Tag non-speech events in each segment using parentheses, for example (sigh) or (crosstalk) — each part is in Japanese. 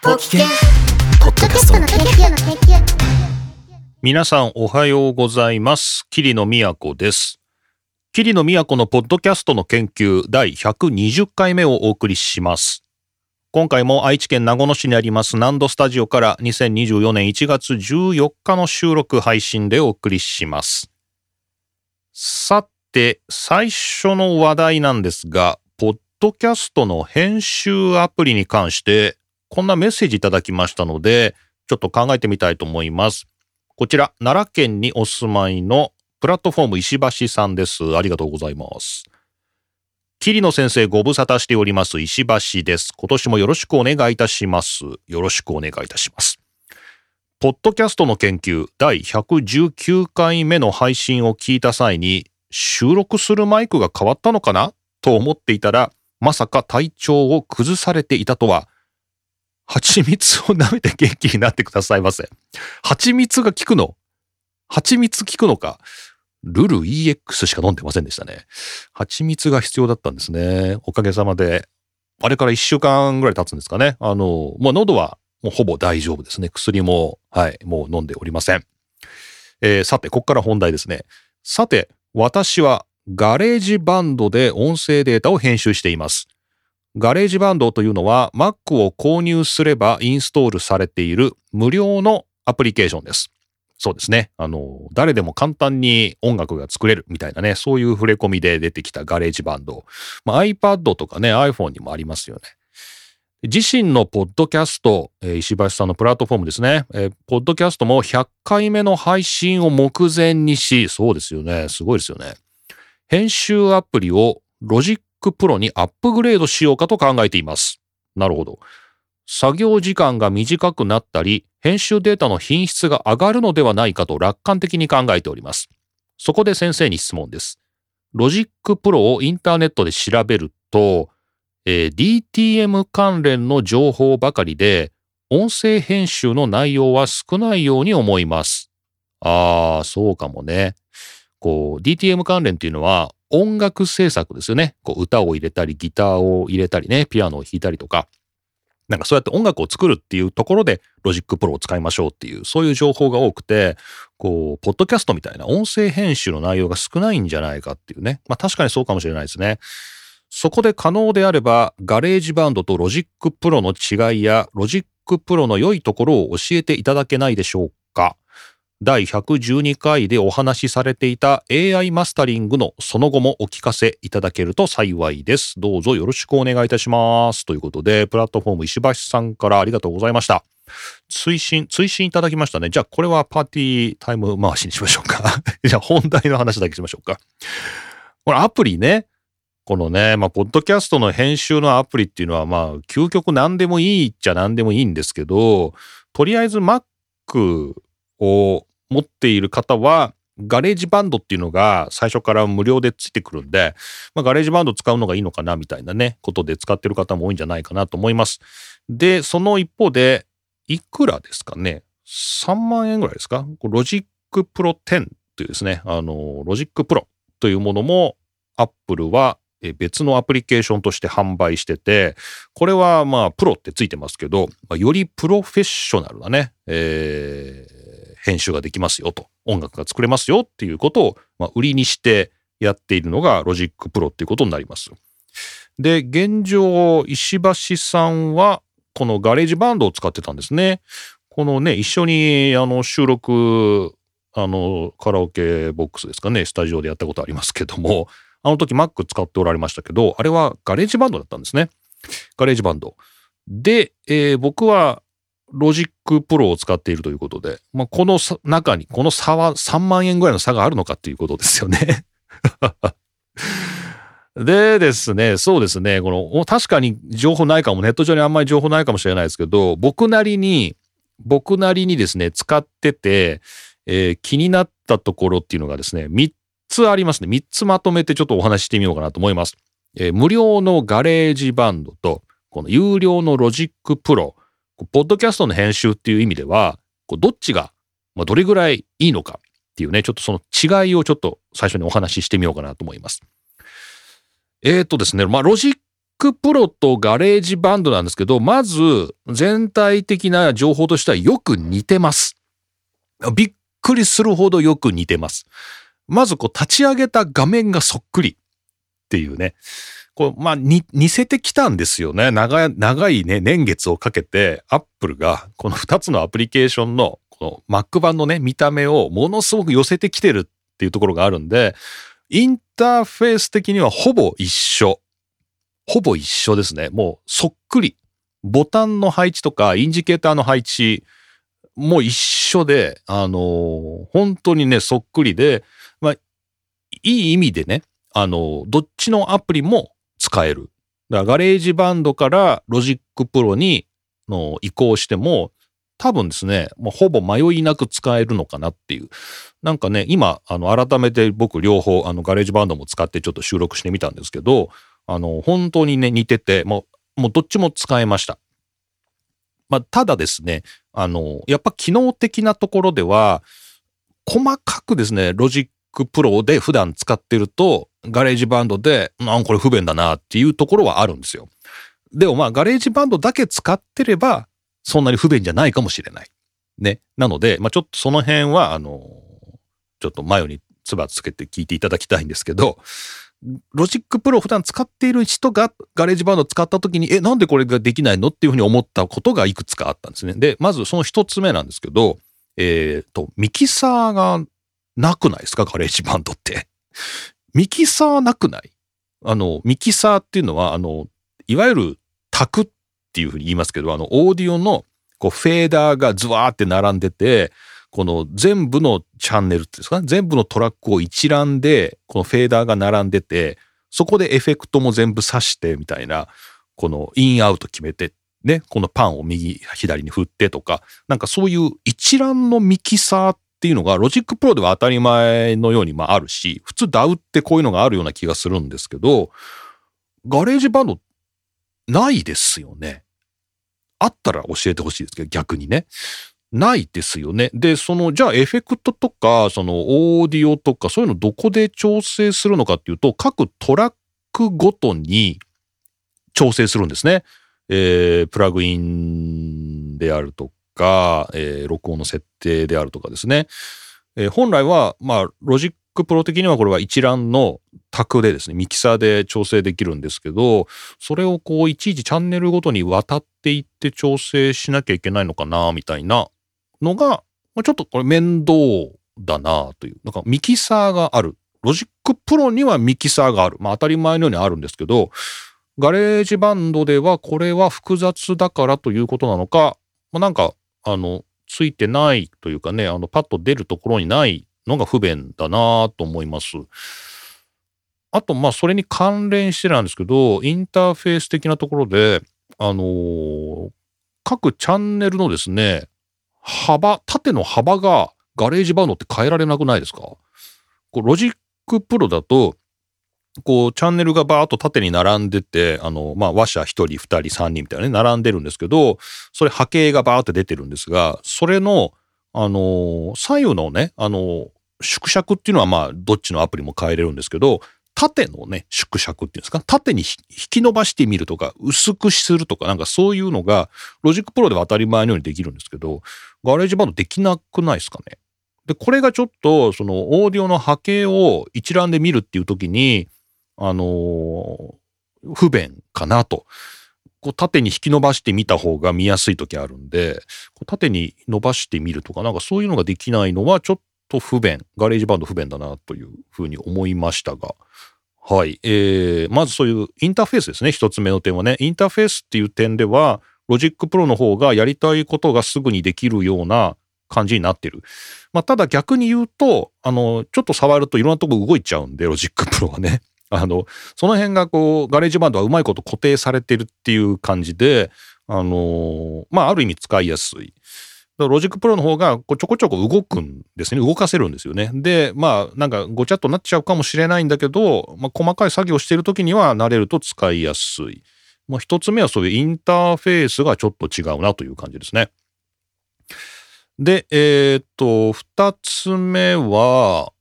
ポッキャポッドキャストの研究の研究皆さんおはようございます。桐野都です。桐野都のポッドキャストの研究第120回目をお送りします。今回も愛知県名古屋市にあります南度スタジオから2024年1月14日の収録配信でお送りします。さて、最初の話題なんですが、ポッドキャストの編集アプリに関して、こんなメッセージいただきましたので、ちょっと考えてみたいと思います。こちら、奈良県にお住まいのプラットフォーム石橋さんです。ありがとうございます。桐野先生ご無沙汰しております石橋です。今年もよろしくお願いいたします。よろしくお願いいたします。ポッドキャストの研究第119回目の配信を聞いた際に収録するマイクが変わったのかな？と思っていたらまさか体調を崩されていたとは蜂蜜を舐めて元気になってくださいませ。蜂蜜が効くの？蜂蜜効くのか？ルル EX しか飲んでませんでしたね。蜂蜜が必要だったんですね。おかげさまで。あれから一週間ぐらい経つんですかね。あの、まあ、喉はもうほぼ大丈夫ですね。薬も、はい、もう飲んでおりません。えーさて、ここから本題ですね。さて、私は GarageBand で音声データを編集しています。 GarageBand というのは Mac を購入すればインストールされている無料のアプリケーションです。そうですね。あの、誰でも簡単に音楽が作れるみたいなね、そういう触れ込みで出てきた GarageBand。まあ、iPad とかね、iPhone にもありますよね。自身のポッドキャスト、石橋さんのプラットフォームですね。えーポッドキャストも100回目の配信を目前にし、そうですよね。すごいですよね。編集アプリをロジッ Pro にアップグレードしようかと考えています。なるほど。作業時間が短くなったり、編集データの品質が上がるのではないかと楽観的に考えております。そこで先生に質問です。Logic Pro をインターネットで調べると、えー DTM 関連の情報ばかりで、音声編集の内容は少ないように思います。ああ、そうかもね。こう、DTM 関連っていうのは音楽制作ですよね。こう、歌を入れたり、ギターを入れたりね、ピアノを弾いたりとか。なんかそうやって音楽を作るっていうところで、 Logic Pro を使いましょうっていう、そういう情報が多くて、こう、ポッドキャストみたいな音声編集の内容が少ないんじゃないかっていうね。まあ確かにそうかもしれないですね。そこで可能であれば、 GarageBand と Logic Pro の違いや、 Logic Pro の良いところを教えていただけないでしょうか。第112回でお話しされていた AI マスタリングのその後もお聞かせいただけると幸いです。どうぞよろしくお願いいたします。ということで、プラットフォーム石橋さんからありがとうございました。追伸、追伸いただきましたね。じゃあこれはパーティータイム回しにしましょうか。(laughs) じゃあ本題の話だけしましょうか。これアプリね。このね、まあ、ポッドキャストの編集のアプリっていうのは、まあ、究極何でもいいっちゃ何でもいいんですけど、とりあえず Mac を持っている方は、 GarageBand っていうのが最初から無料でついてくるんで、まあ、 GarageBand 使うのがいいのかなみたいなね、ことで使ってる方も多いんじゃないかなと思います。で、その一方で、いくらですかね ?3 万円ぐらいですか？ Logic Pro 10というですね、あの、 Logic Pro というものも、アップルは別のアプリケーションとして販売してて、これはまあプロってついてますけど、よりプロフェッショナルなね、えー編集ができますよと、音楽が作れますよっていうことを、まあ、売りにしてやっているのが Logic Pro っていうことになります。で、現状、石橋さんはこの GarageBand を使ってたんですね。このね、一緒にあの収録、あのカラオケボックスですかね、スタジオでやったことありますけども、あの時 Mac 使っておられましたけど、あれは GarageBand だったんですね。 GarageBand。で、えー僕は Logic Pro を使っているということで、まあ、この中に、この差は3万円ぐらいの差があるのかっていうことですよね。(laughs) でですね、そうですね、この、確かに情報ないかも、ネット上にあんまり情報ないかもしれないですけど、僕なりに、僕なりにですね、使ってて、えー気になったところっていうのがですね、3つありますね。3つまとめてちょっとお話ししてみようかなと思います。えー無料の GarageBand と、この有料の Logic Pro、ポッドキャストの編集っていう意味では、どっちが、まあ、どれぐらいいいのかっていうね、ちょっとその違いをちょっと最初にお話ししてみようかなと思います。えーとですね、まあ、 Logic Pro と GarageBand なんですけど、まず全体的な情報としてはよく似てます。びっくりするほどよく似てます。まずこう立ち上げた画面がそっくりっていうね。こう、まあ、に、似せてきたんですよね。長い、長いね、年月をかけて、アップルがこの2つのアプリケーションの、この Mac 版のね、見た目をものすごく寄せてきてるっていうところがあるんで、インターフェース的にはほぼ一緒。ほぼ一緒ですね。もうそっくり。ボタンの配置とか、インジケーターの配置も一緒で、あのー本当にね、そっくりで、まあ、いい意味でね、あのどっちのアプリも使える。だから GarageBand から Logic Pro にの移行しても、多分ですね、もうほぼ迷いなく使えるのかなっていう。なんかね、今、あの、改めて僕両方、あの、 GarageBand も使ってちょっと収録してみたんですけど、あの、本当にね、似てて、もう、もうどっちも使えました。まあ、ただですね、あの、やっぱ機能的なところでは、細かくですね、 Logic Pro で普段使ってると、 GarageBand で、なんこれ不便だなっていうところはあるんですよ。でもまあ、 GarageBand だけ使ってれば、そんなに不便じゃないかもしれない。ね。なので、まあちょっとその辺は、あの、ちょっと眉に唾つけて聞いていただきたいんですけど、Logic Pro 普段使っている人が GarageBand を使った時に、え、なんでこれができないのっていうふうに思ったことがいくつかあったんですね。で、まずその一つ目なんですけど、えっ、と、ミキサーがなくないですか？ GarageBand って。ミキサーなくない？あの、ミキサーっていうのは、あの、いわゆる卓っていうふうに言いますけど、あの、オーディオのこうフェーダーがズワーって並んでて、この全部のチャンネルっていうんですか？ね、全部のトラックを一覧で、このフェーダーが並んでて、そこでエフェクトも全部挿してみたいな、このインアウト決めて、ね、このパンを右、左に振ってとか、なんかそういう一覧のミキサーっていうのが、 Logic Pro では当たり前のようにまああるし、普通 DAW ってこういうのがあるような気がするんですけど、 GarageBand ないですよね。あったら教えてほしいですけど、逆にね。ないですよね。で、その、じゃあエフェクトとか、そのオーディオとか、そういうのどこで調整するのかっていうと、各トラックごとに調整するんですね。えー、プラグインであるとかか、えー、録音の設定であるとかですね。えー本来は、まあ、 Logic Pro 的にはこれは一覧の卓でですね、ミキサーで調整できるんですけど、それをこう、いちいちチャンネルごとに渡っていって調整しなきゃいけないのかな、みたいなのが、まちょっとこれ面倒だなという。なんかミキサーがある。Logic Pro にはミキサーがある。まあ当たり前のようにあるんですけど、 GarageBand ではこれは複雑だからということなのか、まあ、なんか、あの、ついてないというかね、あの、パッと出るところにないのが不便だなと思います。あと、まあ、それに関連してなんですけど、インターフェース的なところで、あのー各チャンネルのですね、幅、縦の幅が GarageBand って変えられなくないですか？こう Logic Pro だと、こう、チャンネルがバーっと縦に並んでて、あの、まあ、話者1人、2人、3人みたいなね、並んでるんですけど、それ波形がバーって出てるんですが、それの、あの左右のね、あの縮尺っていうのはまあ、どっちのアプリも変えれるんですけど、縦のね、縮尺っていうんですか、縦に引き伸ばしてみるとか、薄くするとか、なんかそういうのが、 Logic Pro では当たり前のようにできるんですけど、GarageBand できなくないですかね。で、これがちょっと、その、オーディオの波形を一覧で見るっていう時に、あのー不便かなと。こう縦に引き伸ばしてみた方が見やすい時あるんで、こう縦に伸ばしてみるとか、なんかそういうのができないのはちょっと不便、 GarageBand 不便だなというふうに思いましたが、はい。えー、まずそういうインターフェースですね。一つ目の点はね。インターフェースっていう点では、Logic Pro の方がやりたいことがすぐにできるような感じになってる。まあ、ただ逆に言うと、あの、ちょっと触るといろんなとこ動いちゃうんで、 Logic Pro はね。あの、その辺がこう、 GarageBand はうまいこと固定されてるっていう感じで、あのまあ、ある意味使いやすい。 Logic Pro の方がこうちょこちょこ動くんですね。動かせるんですよね。で、まあ、なんかごちゃっとなっちゃうかもしれないんだけど、まあ、細かい作業してる時には慣れると使いやすい。まあ、一つ目はそういうインターフェースがちょっと違うなという感じですね。で、えーっと、二つ目は、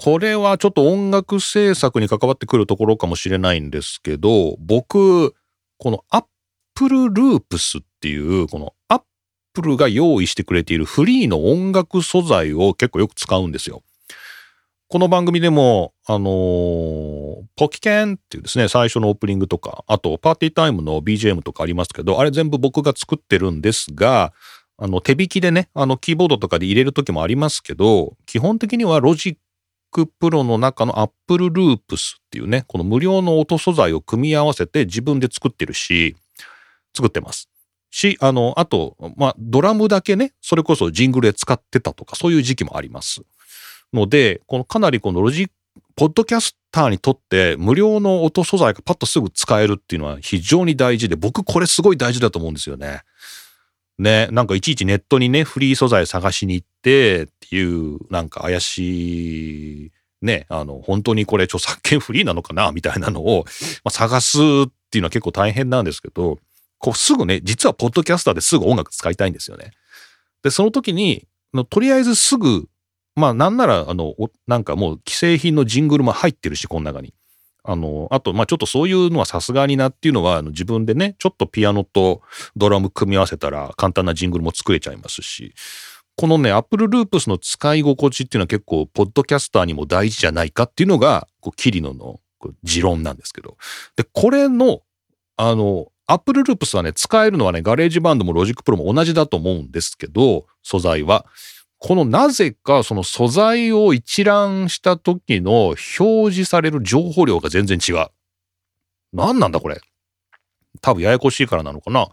これはちょっと音楽制作に関わってくるところかもしれないんですけど、僕、この Apple Loops っていう、この Apple が用意してくれているフリーの音楽素材を結構よく使うんですよ。この番組でも、あのーポキケンっていうですね、最初のオープニングとか、あとパーティータイムの BGM とかありますけど、あれ全部僕が作ってるんですが、あの、手弾きでね、あの、キーボードとかで入れる時もありますけど、基本的には Logic Pro の中の Apple Loops っていうね、この無料の音素材を組み合わせて自分で作ってるし、作ってます。し、あの、あと、まあ、ドラムだけね、それこそジングルで使ってたとか、そういう時期もあります。ので、このかなりこのロジック、ポッドキャスターにとって無料の音素材がパッとすぐ使えるっていうのは非常に大事で、僕これすごい大事だと思うんですよね。ね、なんかいちいちネットにね、フリー素材探しに行ってっていう、なんか怪しい、ね、あの、本当にこれ著作権フリーなのかなみたいなのを、まあ、探すっていうのは結構大変なんですけど、こうすぐね、実はポッドキャスターですぐ音楽使いたいんですよね。で、その時に、のとりあえずすぐ、まあなんなら、あの、なんかもう既製品のジングルも入ってるし、この中に。あの、あと、まあちょっとそういうのはさすがになっていうのは、あの自分でね、ちょっとピアノとドラム組み合わせたら簡単なジングルも作れちゃいますし、このね、Apple Loops の使い心地っていうのは結構、ポッドキャスターにも大事じゃないかっていうのが、こう、キリノの持論なんですけど。で、これの、あの、Apple Loops はね、使えるのはね、 GarageBand も Logic Pro も同じだと思うんですけど、素材は。このなぜかその素材を一覧した時の表示される情報量が全然違う。何なんだこれ。多分ややこしいからなのかな。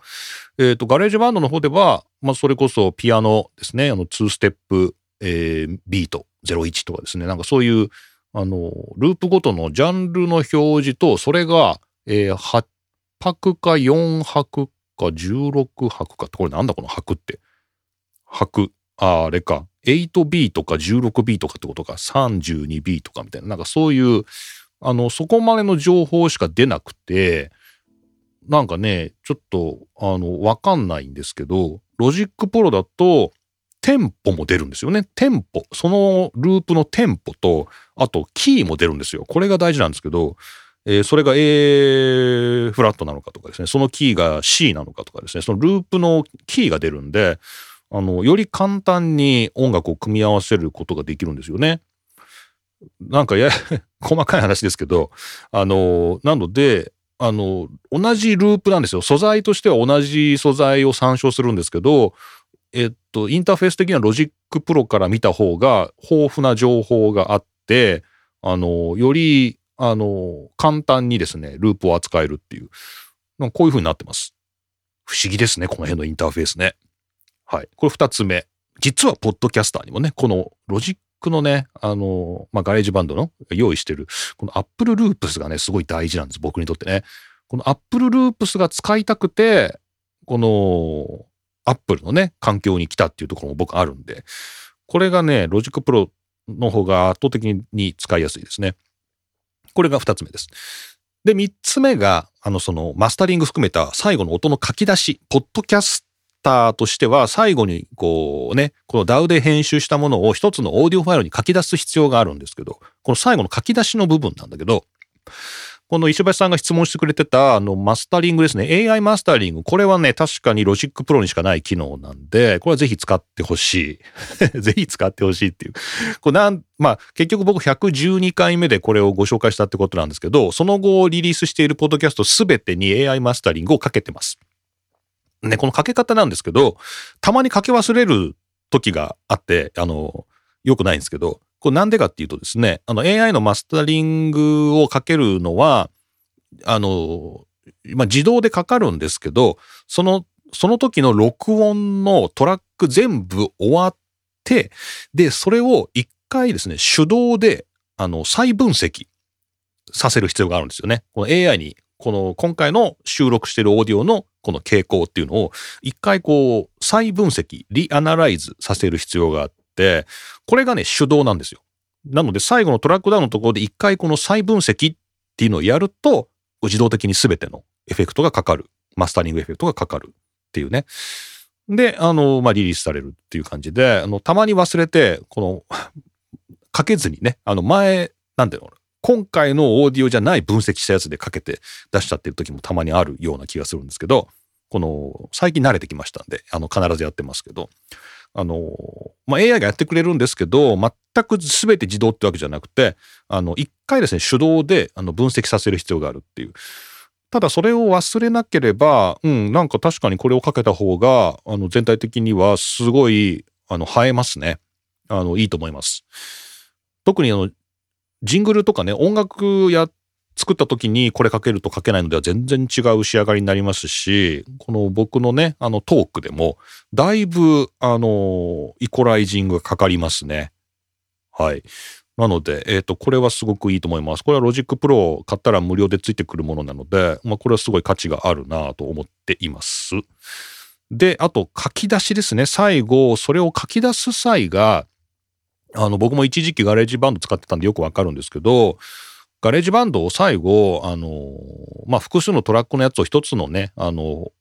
えっ、と、 GarageBand の方では、まあ、それこそピアノですね、あの、2ステップ、えービート01とかですね、なんかそういう、あの、ループごとのジャンルの表示と、それが、えー8拍か4拍か16拍かって、これなんだこの拍って。拍。ああ、あれか。8B とか 16B とかってことか。32B とかみたいな。なんかそういう、あの、そこまでの情報しか出なくて、なんかね、ちょっと、あの、わかんないんですけど、 Logic Pro だと、テンポも出るんですよね。テンポ。そのループのテンポと、あと、キーも出るんですよ。これが大事なんですけど、えーそれが A フラットなのかとかですね、そのキーが C なのかとかですね、そのループのキーが出るんで、あの、より簡単に音楽を組み合わせることができるんですよね。なんかや、(laughs) 細かい話ですけど、あの、なので、あの、同じループなんですよ。素材としては同じ素材を参照するんですけど、えっと、インターフェース的には Logic Pro から見た方が豊富な情報があって、あの、より、あの、簡単にですね、ループを扱えるっていう、こういう風になってます。不思議ですね、この辺のインターフェースね。はい。これ二つ目。実は、ポッドキャスターにもね、このロジックのね、あの、まあ、 GarageBand の用意してる、この Apple Loops がね、すごい大事なんです、僕にとってね。この Apple Loops が使いたくて、この Apple のね、環境に来たっていうところも僕あるんで、これがね、 Logic Pro の方が圧倒的に使いやすいですね。これが二つ目です。で、三つ目が、あの、その、マスタリング含めた最後の音の書き出し、ポッドキャスターとしては、最後に、こうね、この DAW で編集したものを一つのオーディオファイルに書き出す必要があるんですけど、この最後の書き出しの部分なんだけど、この石橋さんが質問してくれてた、あの、マスタリングですね。AI マスタリング。これはね、確かに Logic Pro にしかない機能なんで、これはぜひ使ってほしい。(laughs) ぜひ使ってほしいっていう。これなん、まあ、結局僕112回目でこれをご紹介したってことなんですけど、その後リリースしているポッドキャストすべてに AI マスタリングをかけてます。ね、このかけ方なんですけど、たまにかけ忘れる時があって、あの、良くないんですけど、これなんでかっていうとですね、あの AI のマスタリングをかけるのは、あの、まあ、自動でかかるんですけど、その、その時の録音のトラック全部終わって、で、それを一回ですね、手動で、あの、再分析させる必要があるんですよね。この AI に、この今回の収録してるオーディオのこの傾向っていうのを一回こう再分析、リアナライズさせる必要があって、これがね、手動なんですよ。なので最後のトラックダウンのところで一回この再分析っていうのをやると、自動的に全てのエフェクトがかかる。マスタリングエフェクトがかかるっていうね。で、あの、まあ、リリースされるっていう感じで、あの、たまに忘れて、この、かけずにね、あの、前、なんていうの、今回のオーディオじゃない分析したやつでかけて出しちゃってる時もたまにあるような気がするんですけど、この、最近慣れてきましたんで、あの、必ずやってますけど、あの、まあ、AI がやってくれるんですけど、全く全て自動ってわけじゃなくて、あの、一回ですね、手動であの分析させる必要があるっていう。ただそれを忘れなければ、うん、なんか確かにこれをかけた方が、あの、全体的にはすごい、あの、映えますね。あの、いいと思います。特にあの、ジングルとかね、音楽や、作った時にこれかけるとかけないのでは全然違う仕上がりになりますし、この僕のね、あのトークでも、だいぶ、あの、イコライジングがかかりますね。はい。なので、えっ、ー、と、これはすごくいいと思います。これは Logic Pro を買ったら無料でついてくるものなので、まあ、これはすごい価値があるなと思っています。で、あと書き出しですね。最後、それを書き出す際が、あの、僕も一時期 GarageBand 使ってたんでよくわかるんですけど、 GarageBand を最後、あの、まあ、複数のトラックのやつを一つのね、あの、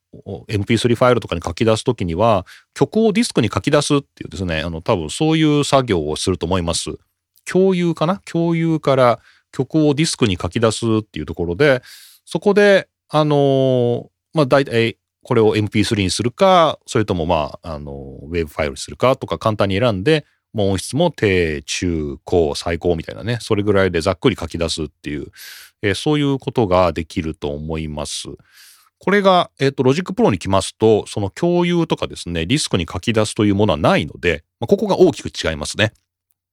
MP3 ファイルとかに書き出すときには、曲をディスクに書き出すっていうですね、あの、多分そういう作業をすると思います。共有かな？共有から曲をディスクに書き出すっていうところで、そこで、あの、まあ、大体、これを MP3 にするか、それともまあ、あの、 WAV ファイルにするかとか簡単に選んで、音質も低、中、高、最高みたいなね、それぐらいでざっくり書き出すっていう、えー、そういうことができると思います。これが、えっ、ー、と、 Logic Pro に来ますと、その共有とかですね、ディスクに書き出すというものはないので、まあ、ここが大きく違いますね。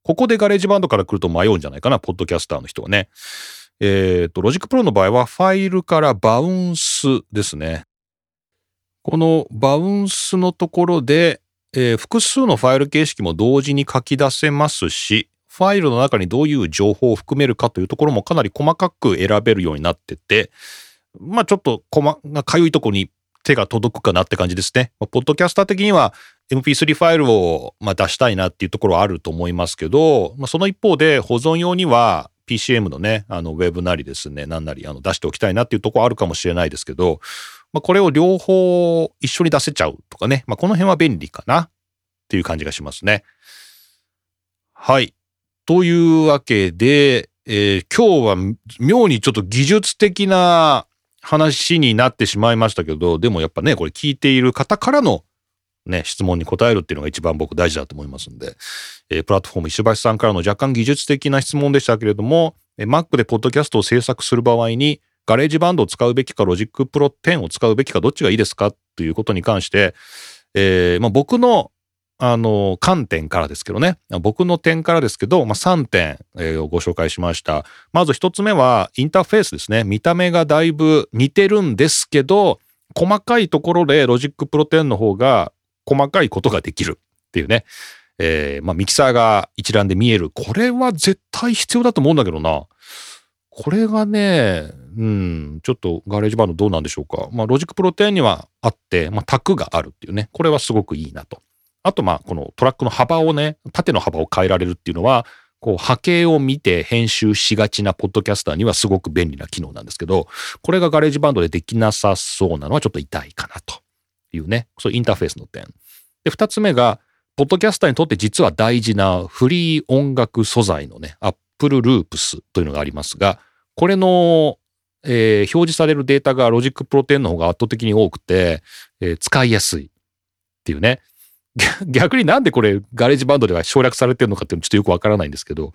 ここで GarageBand から来ると迷うんじゃないかな、ポッドキャスターの人はね。えっ、ー、と、 Logic Pro の場合は、ファイルからバウンスですね。このバウンスのところで、えー、複数のファイル形式も同時に書き出せますし、ファイルの中にどういう情報を含めるかというところもかなり細かく選べるようになってて、まあちょっと細かゆいとこに手が届くかなって感じですね。まあ、ポッドキャスター的には MP3 ファイルをまあ出したいなっていうところはあると思いますけど、まあ、その一方で保存用には PCM のね、あの WAV なりですね、なんなりあの出しておきたいなっていうところあるかもしれないですけど、まあ、これを両方一緒に出せちゃうとかね、まあ、この辺は便利かなっていう感じがしますね。はい。というわけで、えー、今日は妙にちょっと技術的な話になってしまいましたけど、でもやっぱね、これ聞いている方からのね、質問に答えるっていうのが一番僕大事だと思いますんで、えー、プラットフォーム石橋さんからの若干技術的な質問でしたけれども、えー、Mac でポッドキャストを制作する場合に、GarageBand を使うべきか、 Logic Pro 10を使うべきか、どっちがいいですかということに関して、えー、まあ、僕の、あの、観点からですけどね、僕の点からですけど、まあ、3点、えー、ご紹介しました。まず1つ目は、インターフェースですね。見た目がだいぶ似てるんですけど、細かいところで Logic Pro 10の方が細かいことができるっていうね。えー、まあ、ミキサーが一覧で見える。これは絶対必要だと思うんだけどな。これがね、うん、ちょっと GarageBand どうなんでしょうか。まあ、 Logic Pro 10にはあって、まあ、タグがあるっていうね。これはすごくいいなと。あと、まあ、このトラックの幅をね、縦の幅を変えられるっていうのは、こう波形を見て編集しがちなポッドキャスターにはすごく便利な機能なんですけど、これが GarageBand でできなさそうなのはちょっと痛いかなというね、そういうインターフェースの点。で、二つ目が、ポッドキャスターにとって実は大事なフリー音楽素材のね、Apple Loops というのがありますが、これの、えー、表示されるデータが Logic Pro 10の方が圧倒的に多くて、えー、使いやすいっていうね。(laughs) 逆になんでこれ GarageBand では省略されてるのかっていうのちょっとよくわからないんですけど、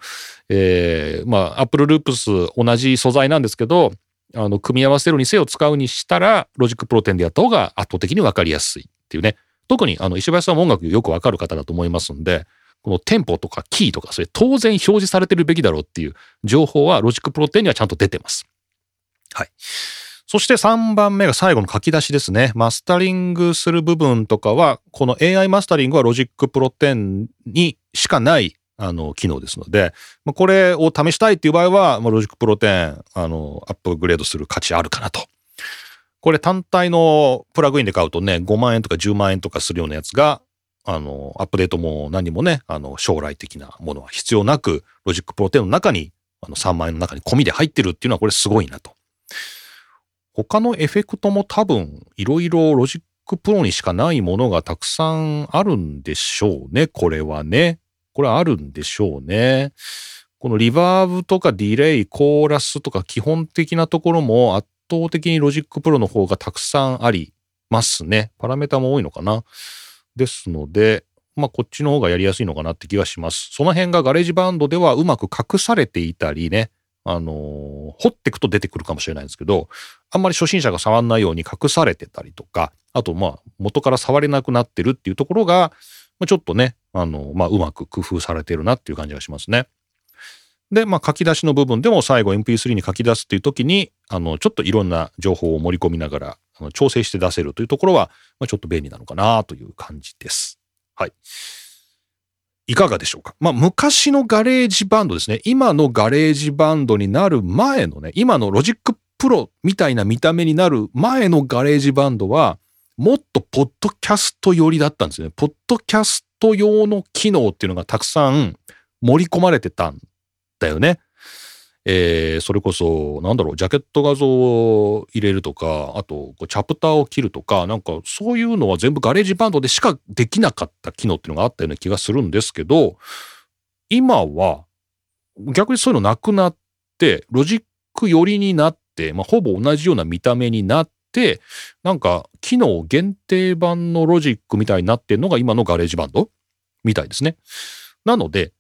えー、まあ Apple Loops 同じ素材なんですけど、あの、組み合わせるにせよ使うにしたら、 Logic Pro 10でやった方が圧倒的にわかりやすいっていうね。特にあの石橋さんも音楽よくわかる方だと思いますんで、このテンポとかキーとかそれ当然表示されてるべきだろうっていう情報は Logic Pro 10にはちゃんと出てます。はい。そして3番目が最後の書き出しですね。マスタリングする部分とかは、この AI マスタリングは Logic Pro 10にしかないあの機能ですので、これを試したいっていう場合は、 Logic Pro 10あのアップグレードする価値あるかなとこれ単体のプラグインで買うとね、5万円とか10万円とかするようなやつが、あの、アップデートも何もね、あの、将来的なものは必要なく、ロジックプロ10の中に、あの、3万円の中に込みで入ってるっていうのはこれすごいなと。他のエフェクトも多分、いろいろ Logic Pro にしかないものがたくさんあるんでしょうね、これはね。これあるんでしょうね。このリバーブとかディレイ、コーラスとか基本的なところも圧倒的に Logic Pro の方がたくさんありますね。パラメータも多いのかな。ですので、まあこっちの方がやりやすいのかなって気がします。その辺が GarageBand ではうまく隠されていたりね、あの、掘っていくと出てくるかもしれないんですけど、あんまり初心者が触んないように隠されてたりとか、あとまあ元から触れなくなってるっていうところが、ちょっとね、あの、まあうまく工夫されてるなっていう感じがしますね。で、まあ書き出しの部分でも最後 MP3 に書き出すっていう時に、あの、ちょっといろんな情報を盛り込みながら、あの調整して出せるというところは、まあ、ちょっと便利なのかなという感じです。はい。いかがでしょうか？まあ、昔の GarageBand ですね。今の GarageBand になる前のね、今の Logic Pro みたいな見た目になる前の GarageBand は、もっとポッドキャスト寄りだったんですよね。ポッドキャスト用の機能っていうのがたくさん盛り込まれてたんだよね。えー、それこそ、なんだろう、ジャケット画像を入れるとか、あと、チャプターを切るとか、なんかそういうのは全部 GarageBand でしかできなかった機能っていうのがあったような気がするんですけど、今は逆にそういうのなくなって、ロジック寄りになって、まあ、ほぼ同じような見た目になって、なんか機能限定版のロジックみたいになってるのが今の GarageBand みたいですね。なので、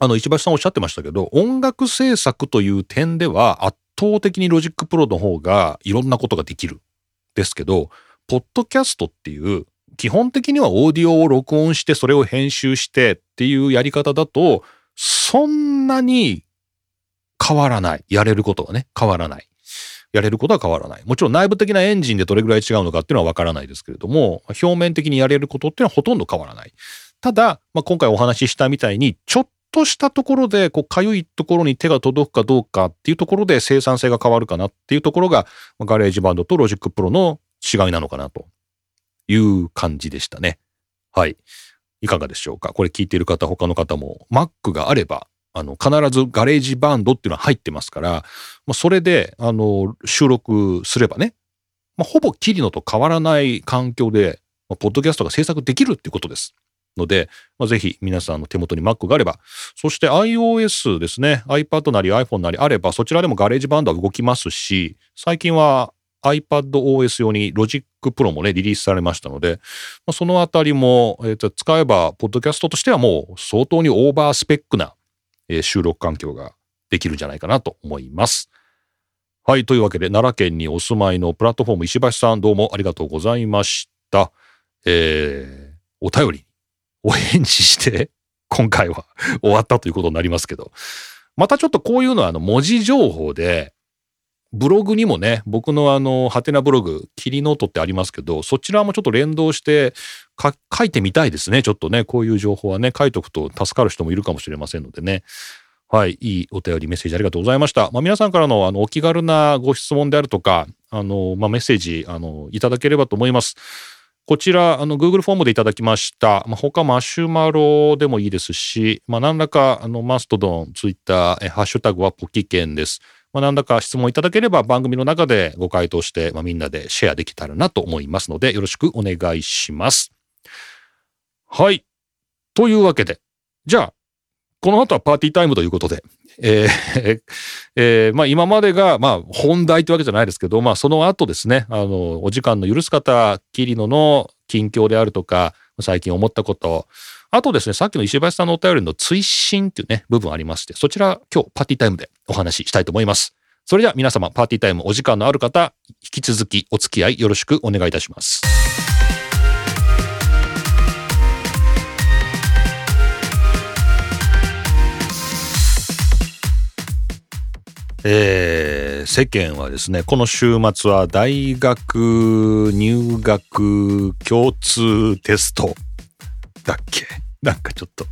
あの、石橋さんおっしゃってましたけど、音楽制作という点では圧倒的に Logic Pro の方がいろんなことができる。ですけど、ポッドキャストっていう基本的にはオーディオを録音してそれを編集してっていうやり方だと、そんなに変わらない。やれることはね、変わらない。やれることは変わらない。もちろん内部的なエンジンでどれぐらい違うのかっていうのはわからないですけれども、表面的にやれることっていうのはほとんど変わらない。ただ、まあ、今回お話ししたみたいに、ちょっととしたところで、こう、かゆいところに手が届くかどうかっていうところで生産性が変わるかなっていうところが、GarageBand と Logic Pro の違いなのかなという感じでしたね。はい。いかがでしょうかこれ聞いている方、他の方も Mac があれば、あの、必ず GarageBand っていうのは入ってますから、まあ、それで、あの、収録すればね、まあ、ほぼキリノと変わらない環境で、まあ、ポッドキャストが制作できるっていうことです。ので、まあ、ぜひ皆さんの手元に Mac があれば、そして iOS ですね、iPad なり iPhone なりあれば、そちらでも GarageBand は動きますし、最近は iPadOS 用に Logic Pro もね、リリースされましたので、まあ、そのあたりも、えー、と使えば、ポッドキャストとしてはもう相当にオーバースペックな、えー、収録環境ができるんじゃないかなと思います。はい。というわけで、奈良県にお住まいのプラットフォーム石橋さん、どうもありがとうございました。えー、お便りお返事して、今回は終わったということになりますけど、またちょっとこういうのはあの文字情報で、ブログにもね、僕のあの、ハテナブログ、キリノートってありますけど、そちらもちょっと連動して書いてみたいですね。ちょっとね、こういう情報はね、書いとくと助かる人もいるかもしれませんのでね。はい、いいお便り、メッセージありがとうございました。まあ、皆さんからのあのお気軽なご質問であるとか、あの、まあ、メッセージ、あの、いただければと思います。こちら、あの、Google フォームでいただきました。まあ、他マシュマロでもいいですし、まあ、何らか、あの、マストドン、ツイッター、ハッシュタグはポキケンです。まあ、何らか質問いただければ番組の中でご回答して、まあ、みんなでシェアできたらなと思いますので、よろしくお願いします。はい。というわけで、じゃあ、この後はパーティータイムということで、えーえー、まあ今までが、まあ本題というわけじゃないですけど、まあその後ですね、あの、お時間の許す方、キリノの近況であるとか、最近思ったこと、あとですね、さっきの石橋さんのお便りの追伸っていうね、部分ありまして、そちら今日パーティータイムでお話ししたいと思います。それでは皆様、パーティータイムお時間のある方、引き続きお付き合いよろしくお願いいたします。えー、世間はですね、この週末は大学入学共通テストだっけ？なんかちょっと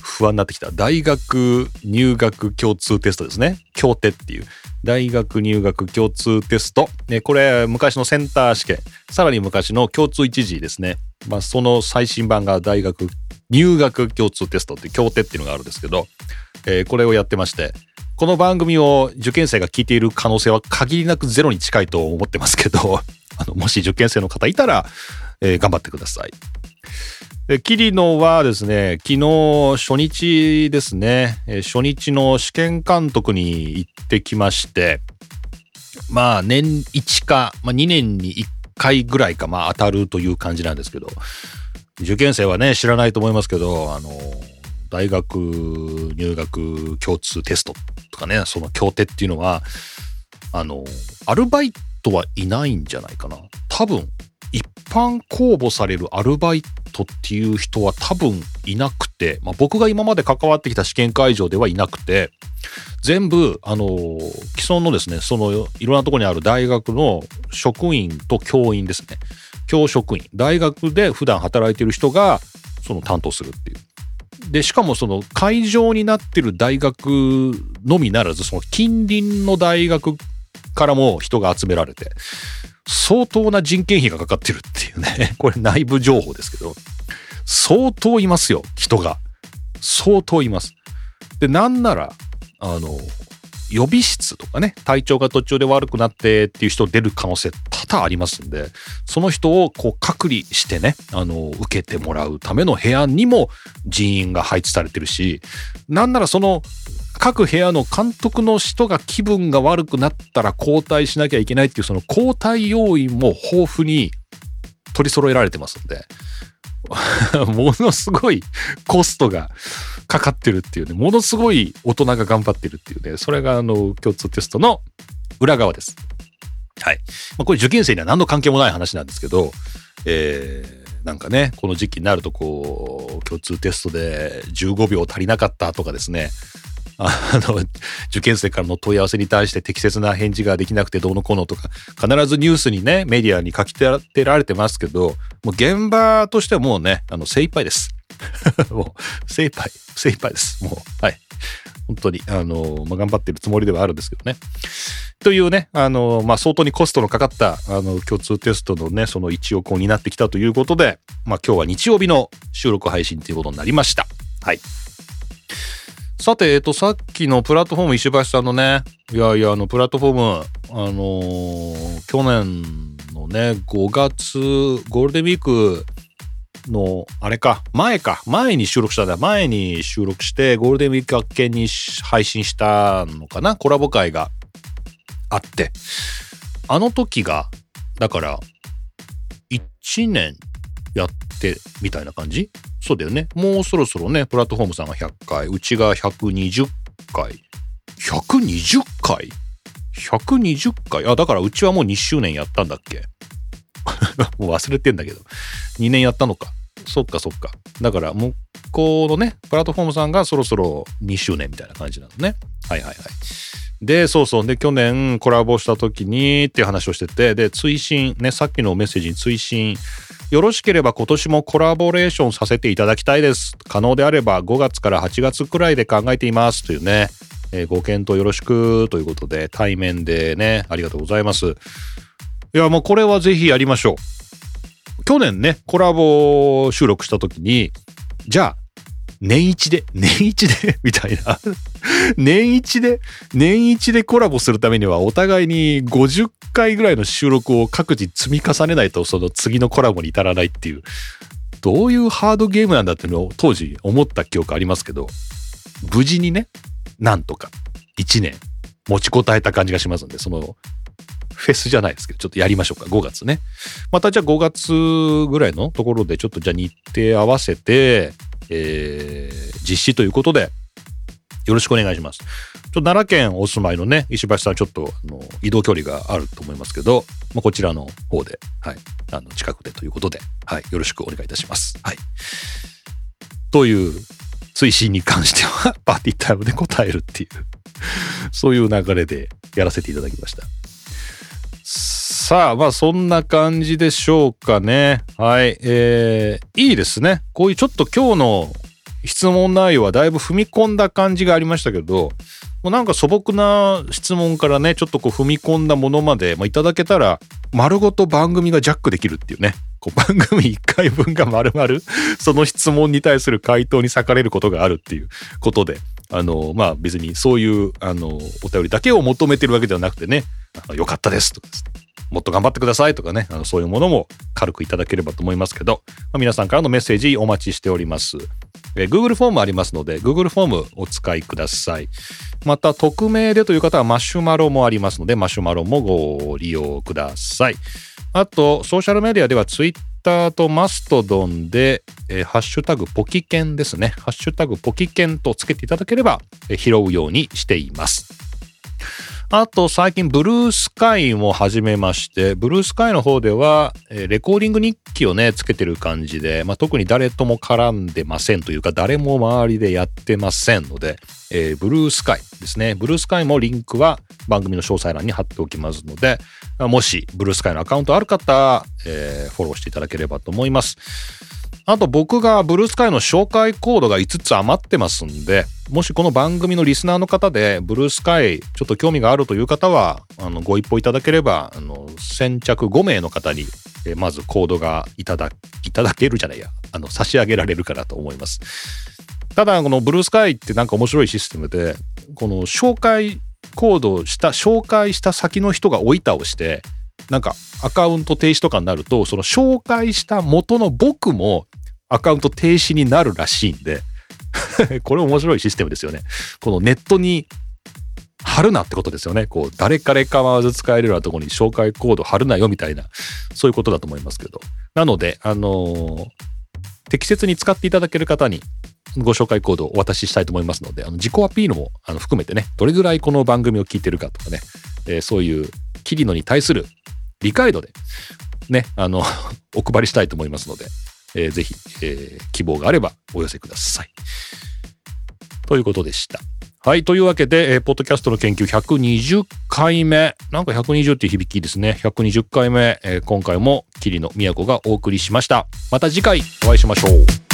不安になってきた。大学入学共通テストですね。協定っていう。大学入学共通テスト。ね、これ昔のセンター試験。さらに昔の共通一次ですね。まあその最新版が大学入学共通テストって協定っていうのがあるんですけど、えー、これをやってまして、この番組を受験生が聞いている可能性は限りなくゼロに近いと思ってますけど、(laughs) あの、もし受験生の方いたら、えー、頑張ってください。で桐野はですね昨日初日ですねえ初日の試験監督に行ってきましてまあ年1か、まあ、2年に1回ぐらいかまあ当たるという感じなんですけど受験生はね知らないと思いますけどあの大学入学共通テストとかねその協定っていうのはあのアルバイトはいないんじゃないかな。多分一般公募されるアルバイトっていう人は多分いなくて、まあ、僕が今まで関わってきた試験会場ではいなくて全部あの既存のですねそのいろんなとこにある大学の職員と教員ですね。教職員。大学で普段働いてる人がその担当するっていう。でしかもその会場になってる大学のみならずその近隣の大学からも人が集められて相当な人件費がかかってるっていうね。(laughs) これ内部情報ですけど。相当いますよ人が。相当います。でなんならあの予備室とかね体調が途中で悪くなってっていう人出る可能性多々ありますんでその人をこう隔離してねあの受けてもらうための部屋にも人員が配置されてるしなんならその各部屋の監督の人が気分が悪くなったら交代しなきゃいけないっていうその交代要員も豊富に取り揃えられてますんで (laughs) ものすごいコストがかかってるっていうねものすごい大人が頑張ってるっていうねそれがあの共通テストの裏側です。はい。まあ、これ受験生には何の関係もない話なんですけど、えー、なんかね、この時期になるとこう、共通テストで15秒足りなかったとかですね、あの、受験生からの問い合わせに対して適切な返事ができなくてどうのこうのとか、必ずニュースにね、メディアに書き立てられてますけど、もう現場としてはもうね、あの、精一杯です。(laughs) もう、精一杯、精一杯です。もう、はい。本当に、あの、まあ、頑張ってるつもりではあるんですけどね。というね、あの、まあ、相当にコストのかかった、あの、共通テストのね、その一翼を担ってきたということで、まあ、今日は日曜日の収録配信ということになりました。はい。さて、えっと、さっきのプラットフォーム石橋さんのね、いやいや、あの、プラットフォーム、あのー去年のね、5月、ゴールデンウィークの、あれか、前か、前に収録したんだ。前に収録して、ゴールデンウィーク明けに配信したのかなコラボ会があって。あの時が、だから、1年やってみたいな感じ？そうだよね。もうそろそろね、プラットフォームさんが100回、うちが120回。120回 ?120 回？あ、だからうちはもう2周年やったんだっけ？(laughs) もう忘れてんだけど。2年やったのか。そっかそっか。だから、向こうのね、プラットフォームさんがそろそろ2周年みたいな感じなのね。はいはいはい。で、そうそう。で、去年コラボした時にっていう話をしてて、で、追伸、ね、さっきのメッセージに追伸、よろしければ今年もコラボレーションさせていただきたいです。可能であれば5月から8月くらいで考えています。というね、えご検討よろしくということで、対面でね、ありがとうございます。いや、もうこれはぜひやりましょう。去年ね、コラボ収録した時に、じゃあ、年一で、(laughs) 年一で、(laughs) みたいな。(laughs) 年一で、年一でコラボするためには、お互いに50回ぐらいの収録を各自積み重ねないと、その次のコラボに至らないっていう、どういうハードゲームなんだっていうのを当時思った記憶ありますけど、無事にね、なんとか1年持ちこたえた感じがしますんで、その、フェスじゃないですけど、ちょっとやりましょうか、5月ね。またじゃあ5月ぐらいのところで、ちょっとじゃあ日程合わせて、えー実施ということで、よろしくお願いします。ちょっと奈良県お住まいのね、石橋さん、ちょっとあの移動距離があると思いますけど、まあ、こちらの方で、はい、あの近くでということで、はい、よろしくお願いいたします。はい。という推進に関しては、(laughs) パーティータイムで答えるっていう、そういう流れでやらせていただきました。さあ、まあそんな感じでしょうかね。はい。えー、いいですね。こういうちょっと今日の質問内容はだいぶ踏み込んだ感じがありましたけど、もうなんか素朴な質問からね、ちょっとこう踏み込んだものまで、まあ、いただけたら、丸ごと番組がジャックできるっていうね。こう番組1回分が丸々、その質問に対する回答に割かれることがあるっていうことで、あの、まあ別にそういう、あの、お便りだけを求めてるわけではなくてね、よかったですとかですね。もっと頑張ってくださいとかね、あのそういうものも軽くいただければと思いますけど、まあ、皆さんからのメッセージお待ちしております。えー、Google フォームありますので、Google フォームお使いください。また、匿名でという方はマシュマロもありますので、マシュマロもご利用ください。あと、ソーシャルメディアでは Twitter とマストドンで、えー、ハッシュタグポキケンですね。ハッシュタグポキケンとつけていただければ、えー、拾うようにしています。あと最近ブルースカイも始めまして、ブルースカイの方では、え、レコーディング日記をね、つけてる感じで、まあ、特に誰とも絡んでませんというか、誰も周りでやってませんので、えー、ブルースカイですね。ブルースカイもリンクは番組の詳細欄に貼っておきますので、もしブルースカイのアカウントある方、えー、フォローしていただければと思います。あと僕がブルースカイの紹介コードが5つ余ってますんで、もしこの番組のリスナーの方で、ブルースカイちょっと興味があるという方は、あの、ご一報いただければ、あの、先着5名の方に、えまずコードがいただ、いただけるじゃないや、あの、差し上げられるかなと思います。ただ、このブルースカイってなんか面白いシステムで、この紹介コードした、紹介した先の人が追い倒して、なんかアカウント停止とかになると、その紹介した元の僕もアカウント停止になるらしいんで (laughs) これ面白いシステムですよね。このネットに貼るなってことですよね。こう、誰彼構わず使えるようなところに紹介コード貼るなよみたいな、そういうことだと思いますけど。なので、あのー、適切に使っていただける方にご紹介コードをお渡ししたいと思いますので、あの自己アピールもあの含めてね、どれぐらいこの番組を聞いてるかとかね、えー、そういうキリノに対する理解度で、ね、あの (laughs) お配りしたいと思いますので、えー、ぜひ、えー、希望があればお寄せください。ということでした。はい。というわけで、えー、ポッドキャストの研究120回目。なんか120っていう響きですね。120回目。えー、今回も桐野都がお送りしました。また次回お会いしましょう。